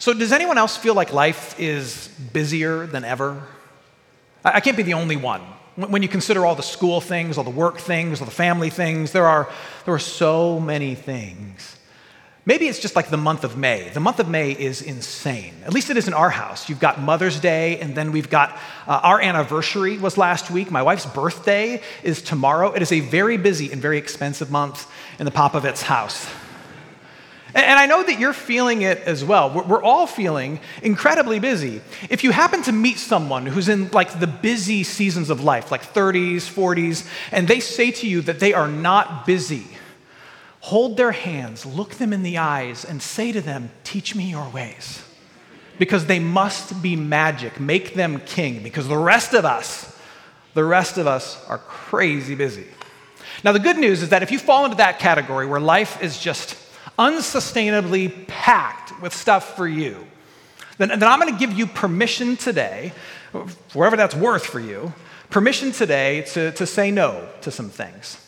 So, does anyone else feel like life is busier than ever? I can't be the only one. When you consider all the school things, all the work things, all the family things, there are, there are so many things. Maybe it's just like the month of May. The month of May is insane. At least it is in our house. You've got Mother's Day, and then we've got uh, our anniversary was last week. My wife's birthday is tomorrow. It is a very busy and very expensive month in the Popovitz house. And I know that you're feeling it as well. We're all feeling incredibly busy. If you happen to meet someone who's in like the busy seasons of life, like 30s, 40s, and they say to you that they are not busy, hold their hands, look them in the eyes, and say to them, Teach me your ways. Because they must be magic. Make them king. Because the rest of us, the rest of us are crazy busy. Now, the good news is that if you fall into that category where life is just unsustainably packed with stuff for you, then, then I'm going to give you permission today, wherever that's worth for you, permission today to, to say no to some things.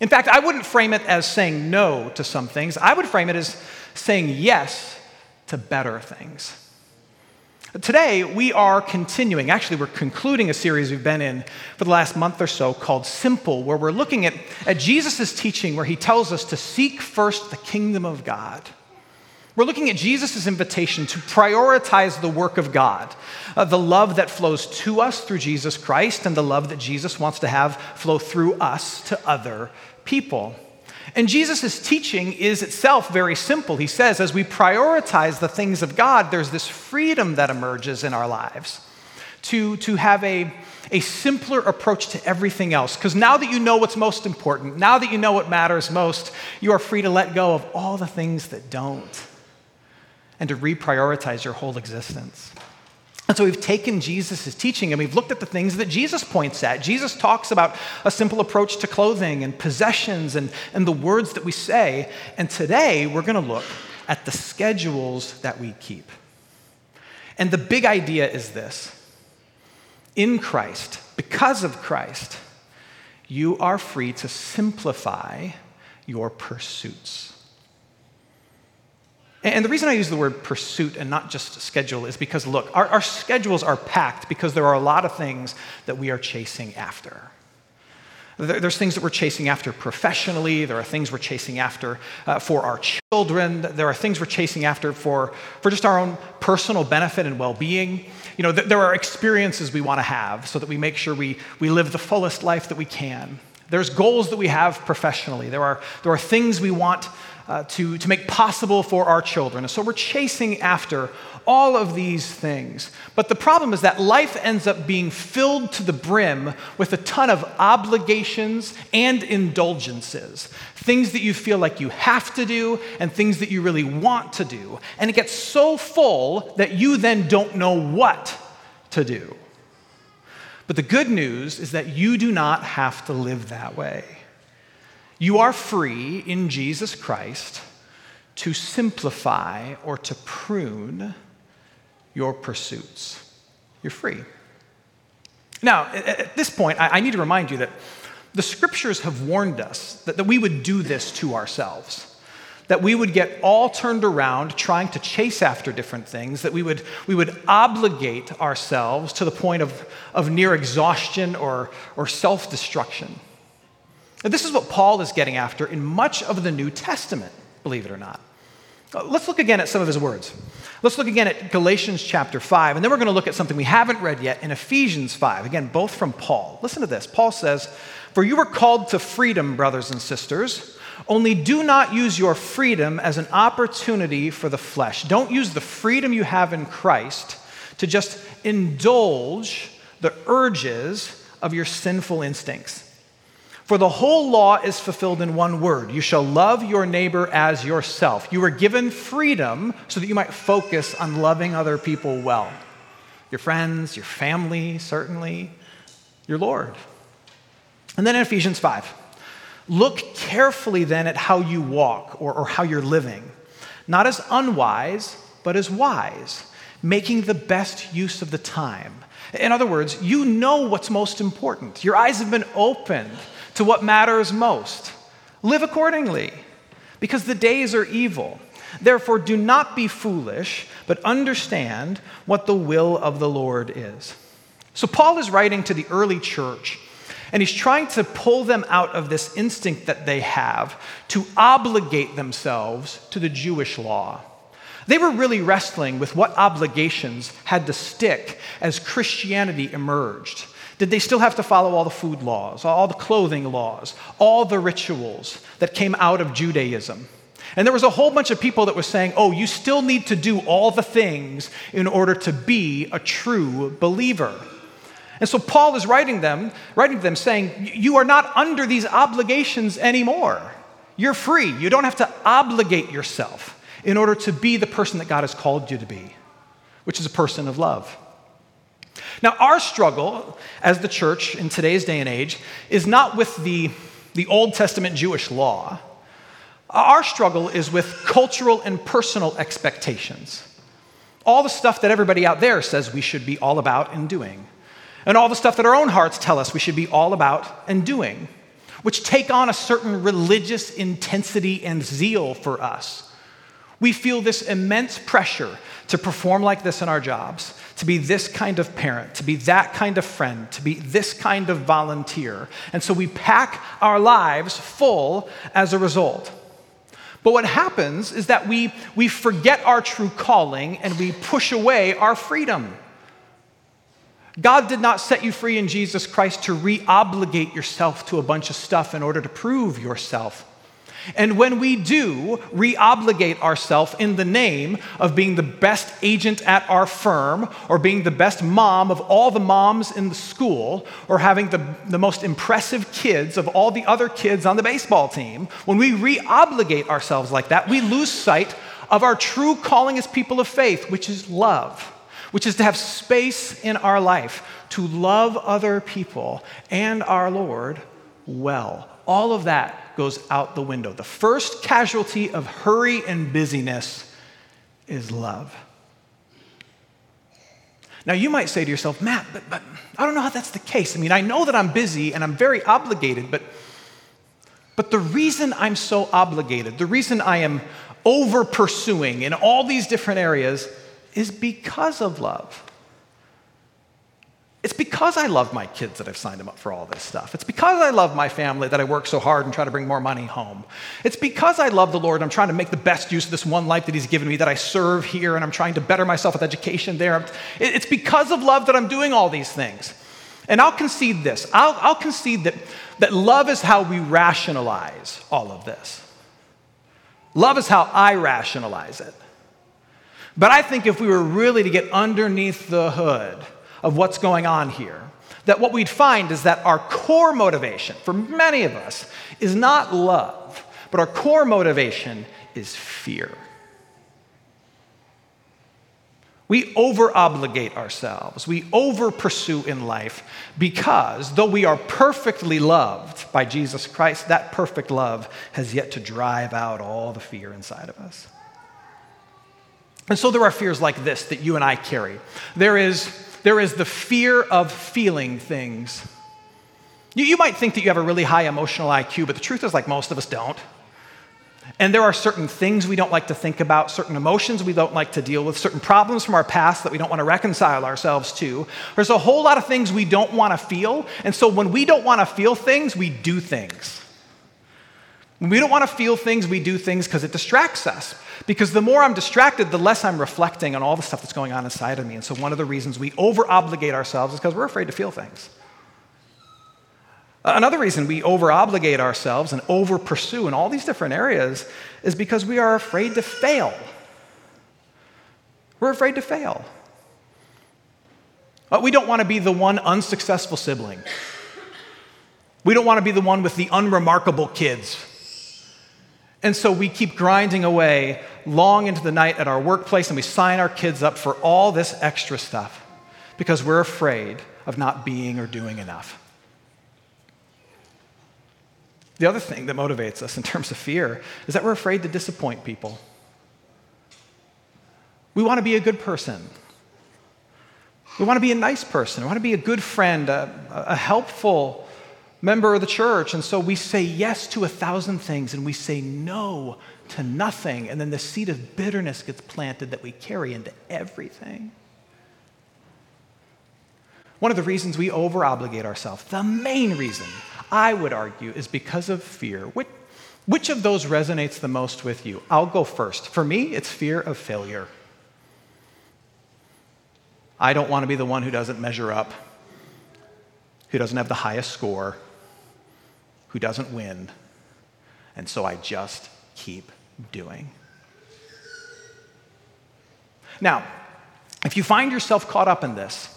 In fact, I wouldn't frame it as saying no to some things, I would frame it as saying yes to better things. Today, we are continuing, actually, we're concluding a series we've been in for the last month or so called Simple, where we're looking at, at Jesus' teaching where he tells us to seek first the kingdom of God. We're looking at Jesus' invitation to prioritize the work of God, uh, the love that flows to us through Jesus Christ, and the love that Jesus wants to have flow through us to other people. And Jesus' teaching is itself very simple. He says, as we prioritize the things of God, there's this freedom that emerges in our lives to, to have a, a simpler approach to everything else. Because now that you know what's most important, now that you know what matters most, you are free to let go of all the things that don't and to reprioritize your whole existence. And so we've taken Jesus' teaching and we've looked at the things that Jesus points at. Jesus talks about a simple approach to clothing and possessions and, and the words that we say. And today we're going to look at the schedules that we keep. And the big idea is this in Christ, because of Christ, you are free to simplify your pursuits. And the reason I use the word pursuit and not just schedule is because, look, our, our, schedules are packed because there are a lot of things that we are chasing after. There's things that we're chasing after professionally. There are things we're chasing after uh, for our children. There are things we're chasing after for, for just our own personal benefit and well being. You know, th- there are experiences we want to have so that we make sure we, we live the fullest life that we can. There's goals that we have professionally. There are, there are things we want uh, to, to make possible for our children. And so we're chasing after all of these things. But the problem is that life ends up being filled to the brim with a ton of obligations and indulgences. Things that you feel like you have to do and things that you really want to do. And it gets so full that you then don't know what to do. But the good news is that you do not have to live that way. You are free in Jesus Christ to simplify or to prune your pursuits. You're free. Now, at this point, I need to remind you that the scriptures have warned us that, we would do this to ourselves. That we would get all turned around trying to chase after different things, that we would, we would obligate ourselves to the point of, of near exhaustion or, or self destruction. Now, this is what Paul is getting after in much of the New Testament, believe it or not. Uh, let's look again at some of his words. Let's look again at Galatians chapter 5, and then we're going to look at something we haven't read yet in Ephesians 5. Again, both from Paul. Listen to this. Paul says, For you were called to freedom, brothers and sisters. Only do not use your freedom as an opportunity for the flesh. Don't use the freedom you have in Christ to just indulge the urges of your sinful instincts. For the whole law is fulfilled in one word you shall love your neighbor as yourself. You were given freedom so that you might focus on loving other people well your friends, your family, certainly, your Lord. And then in Ephesians 5, look carefully then at how you walk or, or how you're living, not as unwise, but as wise, making the best use of the time. In other words, you know what's most important. Your eyes have been opened to what matters most. Live accordingly, because the days are evil. Therefore, do not be foolish, but understand what the will of the Lord is. So, Paul is writing to the early church, and he's trying to pull them out of this instinct that they have to obligate themselves to the Jewish law. They were really wrestling with what obligations had to stick as Christianity emerged. Did they still have to follow all the food laws, all the clothing laws, all the rituals that came out of Judaism? And there was a whole bunch of people that were saying, oh, you still need to do all the things in order to be a true believer. And so Paul is writing them, writing to them saying, you are not under these obligations anymore. You're free. You don't have to obligate yourself in order to be the person that God has called you to be, which is a person of love. Now, our struggle as the church in today's day and age is not with the, the Old Testament Jewish law. Our struggle is with cultural and personal expectations. All the stuff that everybody out there says we should be all about and doing, and all the stuff that our own hearts tell us we should be all about and doing, which take on a certain religious intensity and zeal for us. We feel this immense pressure to perform like this in our jobs, to be this kind of parent, to be that kind of friend, to be this kind of volunteer. And so we pack our lives full as a result. But what happens is that we, we forget our true calling and we push away our freedom. God did not set you free in Jesus Christ to re obligate yourself to a bunch of stuff in order to prove yourself. And when we do reobligate ourselves in the name of being the best agent at our firm, or being the best mom of all the moms in the school, or having the, the most impressive kids of all the other kids on the baseball team, when we reobligate ourselves like that, we lose sight of our true calling as people of faith, which is love, which is to have space in our life to love other people and our Lord well. All of that goes out the window. The first casualty of hurry and busyness is love. Now, you might say to yourself, Matt, but, but I don't know how that's the case. I mean, I know that I'm busy and I'm very obligated, but, but the reason I'm so obligated, the reason I am over pursuing in all these different areas is because of love. It's because I love my kids that I've signed them up for all this stuff. It's because I love my family that I work so hard and try to bring more money home. It's because I love the Lord and I'm trying to make the best use of this one life that He's given me that I serve here and I'm trying to better myself with education there. It's because of love that I'm doing all these things. And I'll concede this I'll, I'll concede that, that love is how we rationalize all of this. Love is how I rationalize it. But I think if we were really to get underneath the hood, of what's going on here. That what we'd find is that our core motivation, for many of us, is not love, but our core motivation is fear. We over obligate ourselves. We over pursue in life because, though we are perfectly loved by Jesus Christ, that perfect love has yet to drive out all the fear inside of us. And so there are fears like this that you and I carry. There is there is the fear of feeling things. You, you might think that you have a really high emotional IQ, but the truth is, like most of us don't. And there are certain things we don't like to think about, certain emotions we don't like to deal with, certain problems from our past that we don't want to reconcile ourselves to. There's a whole lot of things we don't want to feel. And so when we don't want to feel things, we do things. When we don't want to feel things, we do things because it distracts us. Because the more I'm distracted, the less I'm reflecting on all the stuff that's going on inside of me. And so, one of the reasons we over obligate ourselves is because we're afraid to feel things. Another reason we over obligate ourselves and over pursue in all these different areas is because we are afraid to fail. We're afraid to fail. Uh, we don't want to be the one unsuccessful sibling. We don't want to be the one with the unremarkable kids and so we keep grinding away long into the night at our workplace and we sign our kids up for all this extra stuff because we're afraid of not being or doing enough. The other thing that motivates us in terms of fear is that we're afraid to disappoint people. We want to be a good person. We want to be a nice person. We want to be a good friend, a, a helpful member of the church. And so we say yes to a thousand things and we say no to nothing. And then the seed of bitterness gets planted that we carry into everything. One of the reasons we over obligate ourselves, the main reason, I would argue, is because of fear. Which, which of those resonates the most with you? I'll go first. For me, it's fear of failure. I don't want to be the one who doesn't measure up, who doesn't have the highest score, who doesn't win. And so I just keep doing. Now, if you find yourself caught up in this,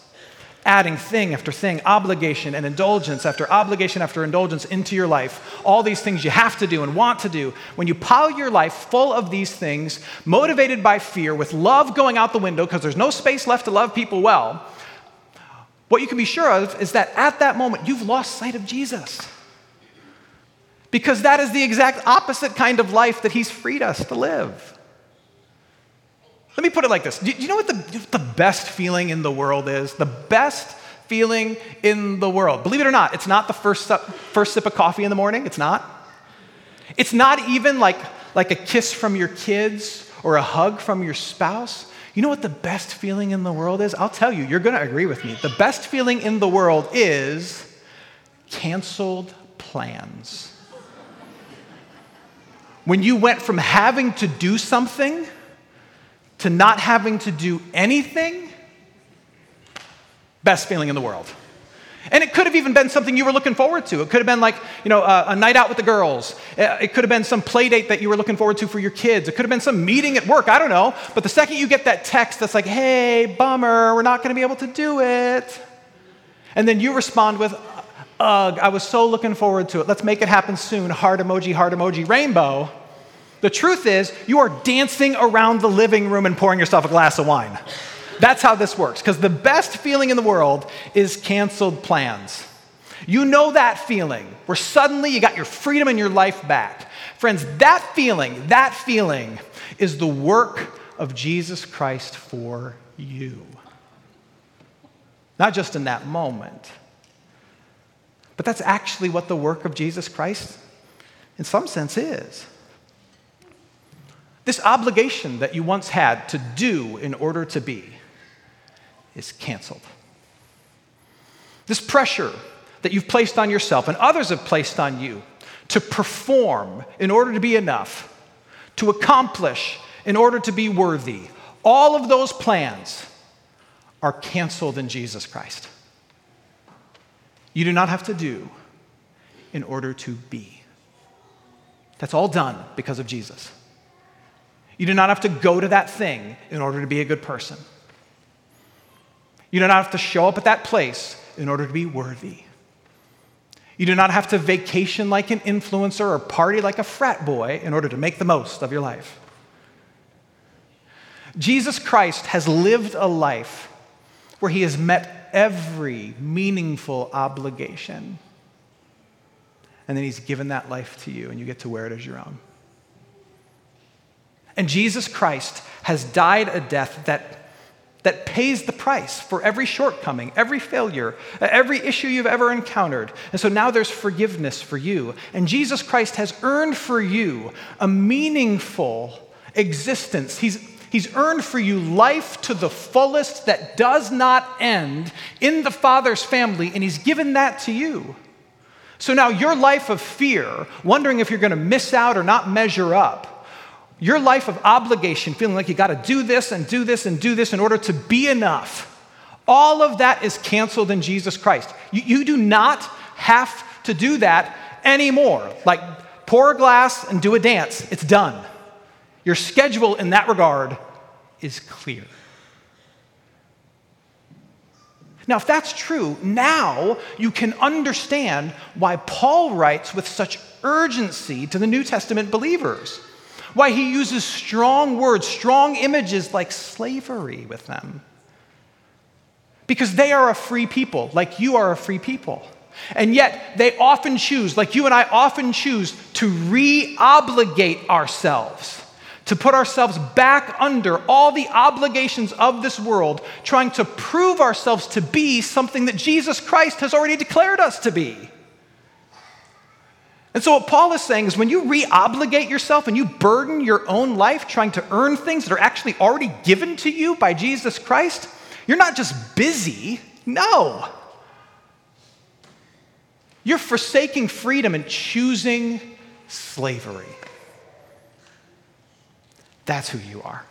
adding thing after thing, obligation and indulgence after obligation after indulgence into your life. All these things you have to do and want to do. When you pile your life full of these things, motivated by fear, with love going out the window because there's no space left to love people well, what you can be sure of is that at that moment you've lost sight of Jesus. Because that is the exact opposite kind of life that He's freed us to live. Let me put it like this Do you know what the, the best feeling in the world is? The best feeling in the world. Believe it or not, it's not the first, first sip of coffee in the morning. It's not. It's not even like, like a kiss from your kids or a hug from your spouse. You know what the best feeling in the world is? I'll tell you, you're going to agree with me. The best feeling in the world is canceled plans. When you went from having to do something to not having to do anything, best feeling in the world. And it could have even been something you were looking forward to. It could have been like, you know, a, a, night out with the girls. Uh, it could have been some play date that you were looking forward to for your kids. It could have been some meeting at work. I don't know. But the second you get that text that's like, hey, bummer, we're not going to be able to do it. And then you respond with, ugh, I was so looking forward to it. Let's make it happen soon. Heart emoji, heart emoji, rainbow. The truth is, you are dancing around the living room and pouring yourself a glass of wine. That's how this works, because the best feeling in the world is canceled plans. You know that feeling where suddenly you got your freedom and your life back. Friends, that feeling, that feeling is the work of Jesus Christ for you. Not just in that moment, but that's actually what the work of Jesus Christ, in some sense, is. This obligation that you once had to do in order to be is canceled. This pressure that you've placed on yourself and others have placed on you to perform in order to be enough, to accomplish in order to be worthy, all of those plans are canceled in Jesus Christ. You do not have to do in order to be. That's all done because of Jesus. You do not have to go to that thing in order to be a good person. You do not have to show up at that place in order to be worthy. You do not have to vacation like an influencer or party like a frat boy in order to make the most of your life. Jesus Christ has lived a life where he has met every meaningful obligation. And then he's given that life to you, and you get to wear it as your own. And Jesus Christ has died a death that, that pays the price for every shortcoming, every failure, every issue you've ever encountered. And so now there's forgiveness for you. And Jesus Christ has earned for you a meaningful existence. He's, he's earned for you life to the fullest that does not end in the Father's family, and He's given that to you. So now your life of fear, wondering if you're going to miss out or not measure up, your life of obligation, feeling like you got to do this and do this and do this in order to be enough, all of that is canceled in Jesus Christ. You, you do not have to do that anymore. Like pour a glass and do a dance, it's done. Your schedule in that regard is clear. Now, if that's true, now you can understand why Paul writes with such urgency to the New Testament believers why he uses strong words, strong images like slavery with them. Because they are a free people, like you are a free people. And yet, they often choose, like you and I often choose, to re obligate ourselves, to put ourselves back under all the obligations of this world, trying to prove ourselves to be something that Jesus Christ has already declared us to be. And so, what Paul is saying is when you re obligate yourself and you burden your own life trying to earn things that are actually already given to you by Jesus Christ, you're not just busy, no. You're forsaking freedom and choosing slavery. That's who you are.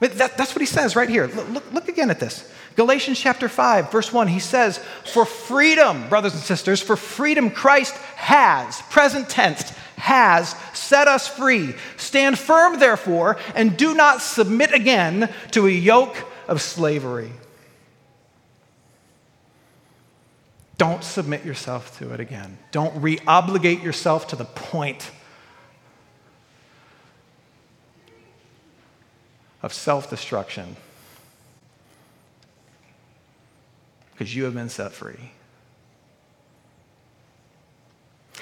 That, that's what he says right here. Look, look again at this. Galatians chapter 5, verse 1, he says, For freedom, brothers and sisters, for freedom Christ has, present tense, has set us free. Stand firm, therefore, and do not submit again to a yoke of slavery. Don't submit yourself to it again. Don't re obligate yourself to the point of self destruction because you have been set free.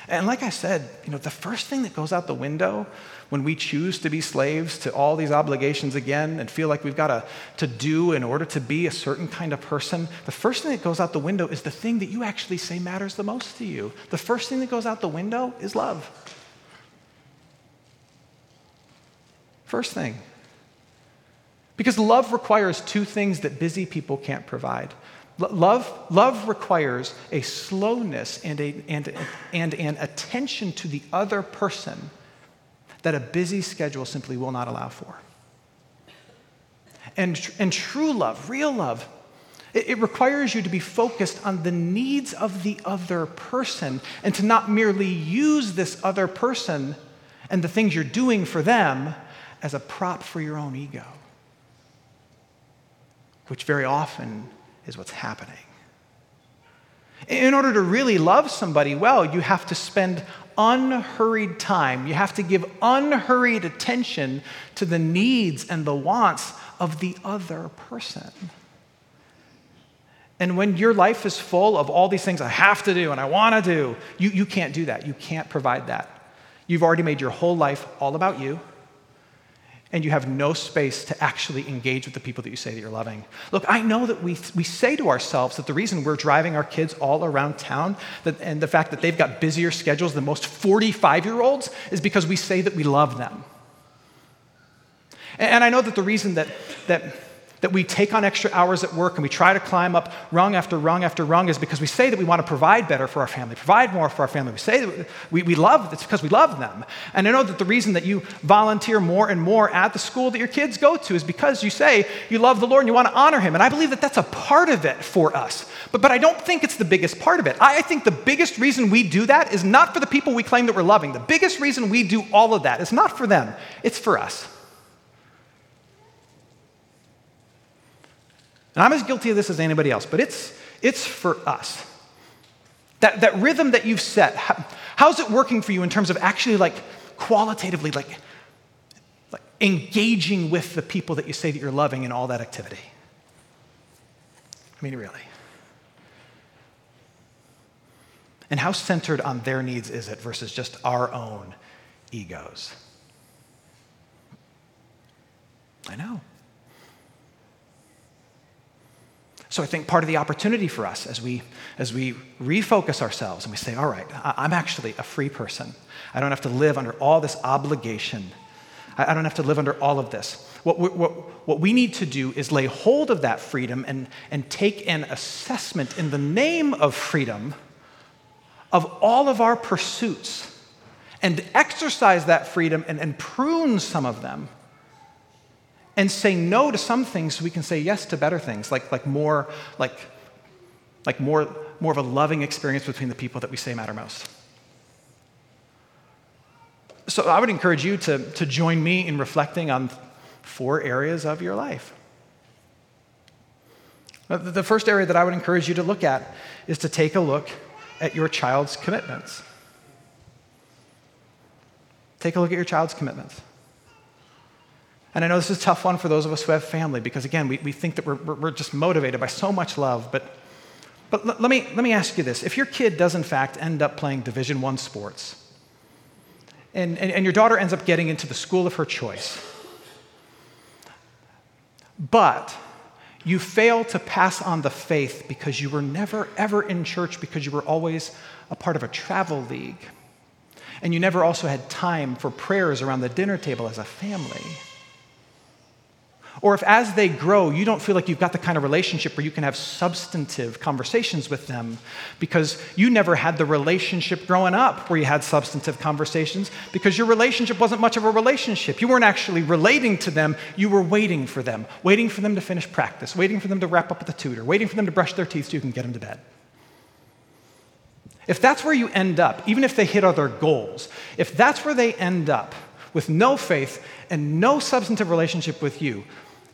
And like I said, you know, the first thing that goes out the window when we choose to be slaves to all these obligations again and feel like we've got to, to do in order to be a certain kind of person, the first thing that goes out the window is the thing that you actually say matters the most to you. The first thing that goes out the window is love. First thing. Because love requires two things that busy people can't provide. Love, love requires a slowness and, a, and, and an attention to the other person that a busy schedule simply will not allow for. And, and true love, real love, it, it requires you to be focused on the needs of the other person and to not merely use this other person and the things you're doing for them as a prop for your own ego which very often is what's happening. In order to really love somebody well, you have to spend unhurried time. You have to give unhurried attention to the needs and the wants of the other person. And when your life is full of all these things I have to do and I want to do, you, you can't do that. You can't provide that. You've already made your whole life all about you and you have no space to actually engage with the people that you say that you're loving. Look, I know that we, we say to ourselves that the reason we're driving our kids all around town that, and the fact that they've got busier schedules than most 45 year olds is because we say that we love them. And, and I know that the reason that, that that we take on extra hours at work and we try to climb up rung after rung after rung is because we say that we want to provide better for our family, provide more for our family. We say that we, we love, it's because we love them. And I know that the reason that you volunteer more and more at the school that your kids go to is because you say you love the Lord and you want to honor Him. And I believe that that's a part of it for us. But, but I don't think it's the biggest part of it. I, I think the biggest reason we do that is not for the people we claim that we're loving. The biggest reason we do all of that is not for them, it's for us. And I'm as guilty of this as anybody else, but it's, it's for us. That, that rhythm that you've set, how, how's it working for you in terms of actually like qualitatively, like, like engaging with the people that you say that you're loving in all that activity? I mean, really. And how centered on their needs is it versus just our own egos? I know. So I think part of the opportunity for us as we, as we refocus ourselves and we say, all right, I'm actually a free person. I don't have to live under all this obligation. I don't have to live under all of this. What, we, what, what we need to do is lay hold of that freedom and, and take an assessment in the name of freedom of all of our pursuits and exercise that freedom and, and prune some of them and say no to some things so we can say yes to better things, like, like, more, like, like more, more of a loving experience between the people that we say matter most. So I would encourage you to, to join me in reflecting on four areas of your life. Uh, the first area that I would encourage you to look at is to take a look at your child's commitments. Take a look at your child's commitments. And I know this is a tough one for those of us who have family because, again, we, we think that we're, we're just motivated by so much love. But, but l- let, me, let me ask you this. If your kid does, in fact, end up playing Division One sports, and, and, and your daughter ends up getting into the school of her choice, but You fail to pass on the faith because you were never, ever in church because you were always a part of a travel league. And you never also had time for prayers around the dinner table as a family. Or if as they grow, you don't feel like you've got the kind of relationship where you can have substantive conversations with them because you never had the relationship growing up where you had substantive conversations because your relationship wasn't much of a relationship. You weren't actually relating to them, you were waiting for them, waiting for them to finish practice, waiting for them to wrap up with the tutor, waiting for them to brush their teeth so you can get them to bed. If that's where you end up, even if they hit other goals, if that's where they end up with no faith and no substantive relationship with you,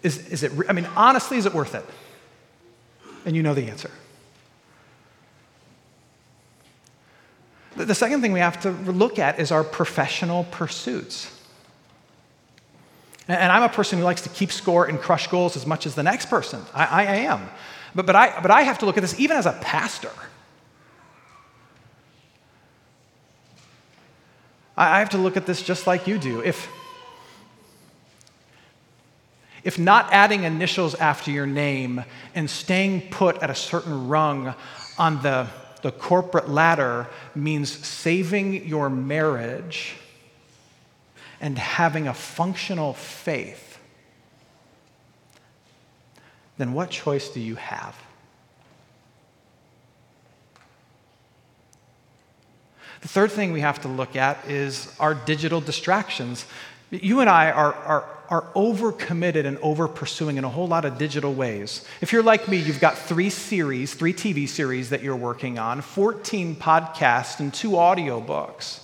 is, is it, I mean, honestly, is it worth it? And you know the answer. The, second thing we have to look at is our professional pursuits. And, I'm a person who likes to keep score and crush goals as much as the next person. I, I am. But, but, I, but I have to look at this even as a pastor. I have to look at this just like you do. If, if not adding initials after your name and staying put at a certain rung on the, the corporate ladder means saving your marriage and having a functional faith, then what choice do you have? The third thing we have to look at is our digital distractions. You and I are, are, are overcommitted and over pursuing in a whole lot of digital ways. If you're like me, you've got three series, three TV series that you're working on, 14 podcasts, and two audiobooks.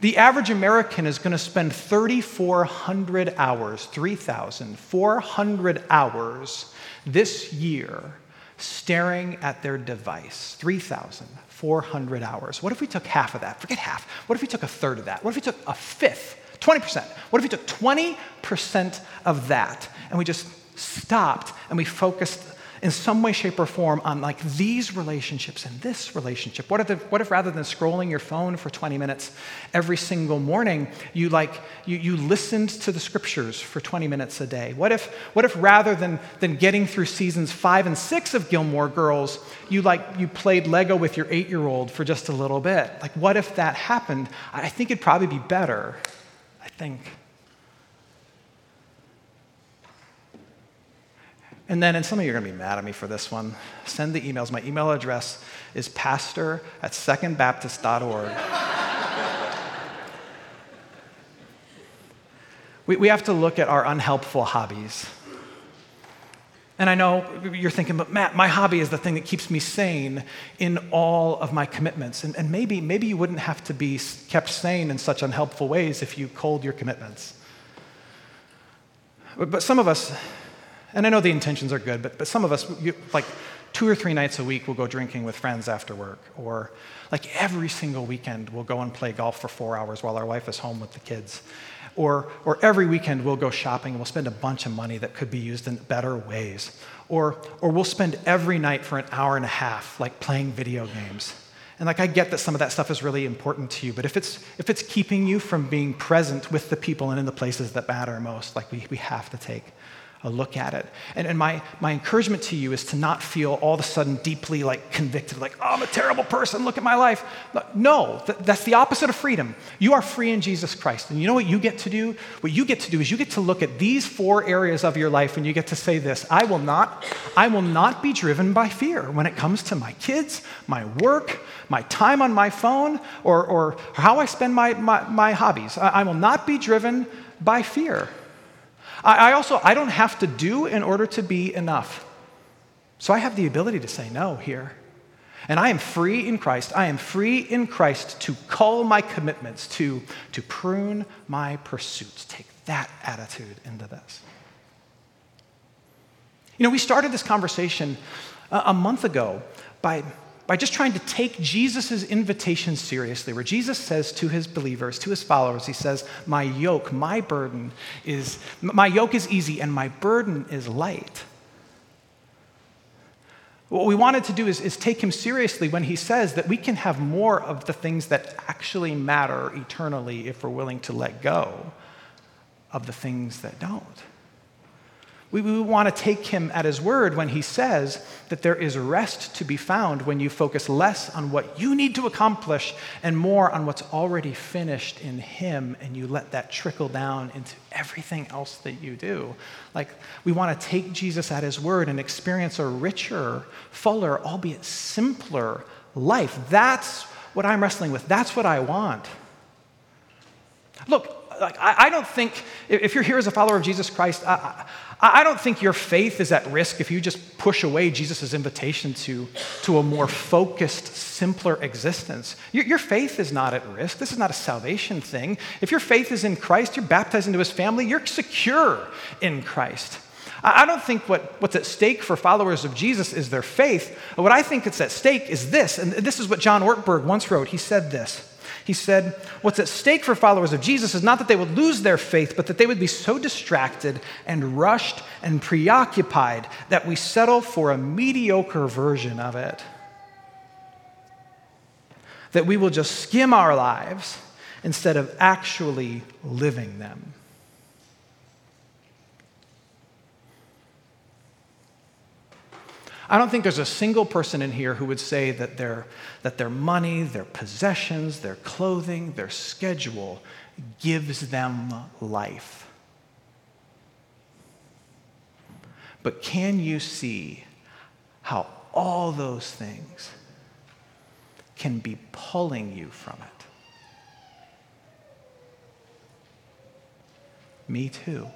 The average American is going to spend 3,400 hours, 3,400 hours this year staring at their device. 3,400 hours. What if we took half of that? Forget half. What if we took a third of that? What if we took a fifth 20%. What if we took 20% of that and we just stopped and we focused in some way, shape, or form on like these relationships and this relationship? What if, the, what if rather than scrolling your phone for 20 minutes every single morning, you like you, you listened to the scriptures for 20 minutes a day? What if, what if rather than, than getting through seasons five and six of Gilmore Girls, you like you played Lego with your eight-year-old for just a little bit? Like what if that happened? I think it'd probably be better think. And then, and some of you are going to be mad at me for this one, send the emails. My email address is pastor at secondbaptist.org. we, we have to look at our unhelpful hobbies. And I know you're thinking, but Matt, my hobby is the thing that keeps me sane in all of my commitments. And, and maybe, maybe you wouldn't have to be kept sane in such unhelpful ways if you culled your commitments. But, but some of us, and I know the intentions are good, but, but some of us, you, like two or three nights a week, we'll go drinking with friends after work. Or like every single weekend, we'll go and play golf for four hours while our wife is home with the kids. Or, or every weekend we'll go shopping and we'll spend a bunch of money that could be used in better ways. Or, or we'll spend every night for an hour and a half, like playing video games. And like I get that some of that stuff is really important to you, but if it's if it's keeping you from being present with the people and in the places that matter most, like we, we have to take a look at it. And, and my, my encouragement to you is to not feel all of a sudden deeply like convicted, like, oh, I'm a terrible person, look at my life. No, th- that's the opposite of freedom. You are free in Jesus Christ. And you know what you get to do? What you get to do is you get to look at these four areas of your life and you get to say this I will not, I will not be driven by fear when it comes to my kids, my work, my time on my phone, or, or how I spend my, my, my hobbies. I, I will not be driven by fear. I, I also, I don't have to do in order to be enough. So I have the ability to say no here. And I am free in Christ. I am free in Christ to call my commitments, to, to prune my pursuits. Take that attitude into this. You know, we started this conversation a, a month ago by by just trying to take Jesus' invitation seriously, where Jesus says to his believers, to his followers, he says, My yoke, my burden is, my yoke is easy and my burden is light. What we wanted to do is, is take him seriously when he says that we can have more of the things that actually matter eternally if we're willing to let go of the things that don't. We, we want to take him at his word when he says that there is rest to be found when you focus less on what you need to accomplish and more on what's already finished in him, and you let that trickle down into everything else that you do. Like, we want to take Jesus at his word and experience a richer, fuller, albeit simpler life. That's what I'm wrestling with. That's what I want. Look, like, I, I don't think, if you're here as a follower of Jesus Christ, I, I, I don't think your faith is at risk if you just push away Jesus' invitation to, to a more focused, simpler existence. Your, your faith is not at risk. This is not a salvation thing. If your faith is in Christ, you're baptized into his family, you're secure in Christ. I don't think what, what's at stake for followers of Jesus is their faith. What I think it's at stake is this, and this is what John Ortberg once wrote. He said this he said, What's at stake for followers of Jesus is not that they would lose their faith, but that they would be so distracted and rushed and preoccupied that we settle for a mediocre version of it. That we will just skim our lives instead of actually living them. I don't think there's a single person in here who would say that their, that their money, their possessions, their clothing, their schedule gives them life. But can you see how all those things can be pulling you from it? Me too.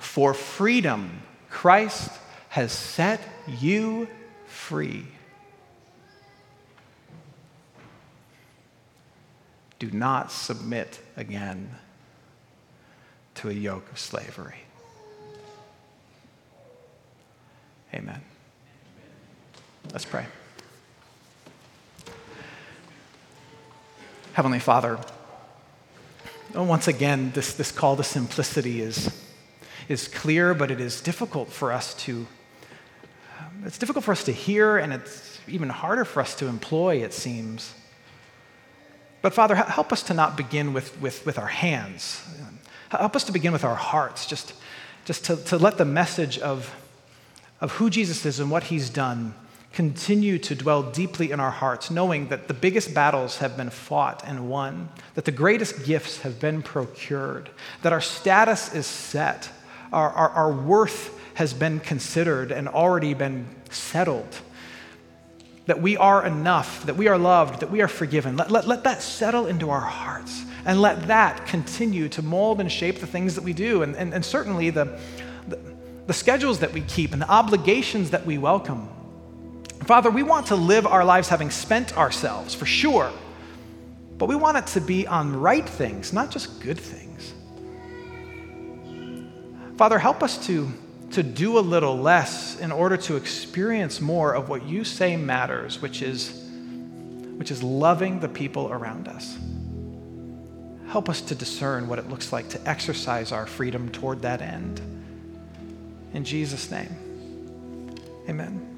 For freedom, Christ has set you free. Do not submit again to a yoke of slavery. Amen. Let's pray. Heavenly Father, once again, this, this call to simplicity is is clear, but it is difficult for us to um, it's difficult for us to hear, and it's even harder for us to employ, it seems. But Father, help us to not begin with, with, with our hands. Help us to begin with our hearts, just, just to, to let the message of, of who Jesus is and what he's done continue to dwell deeply in our hearts, knowing that the biggest battles have been fought and won, that the greatest gifts have been procured, that our status is set our, our, our worth has been considered and already been settled. That we are enough, that we are loved, that we are forgiven. Let, let, let that settle into our hearts and let that continue to mold and shape the things that we do. And, and, and certainly the, the, the schedules that we keep and the obligations that we welcome. Father, we want to live our lives having spent ourselves, for sure, but we want it to be on right things, not just good things. Father, help us to, to do a little less in order to experience more of what you say matters, which is, which is loving the people around us. Help us to discern what it looks like to exercise our freedom toward that end. In Jesus' name, amen.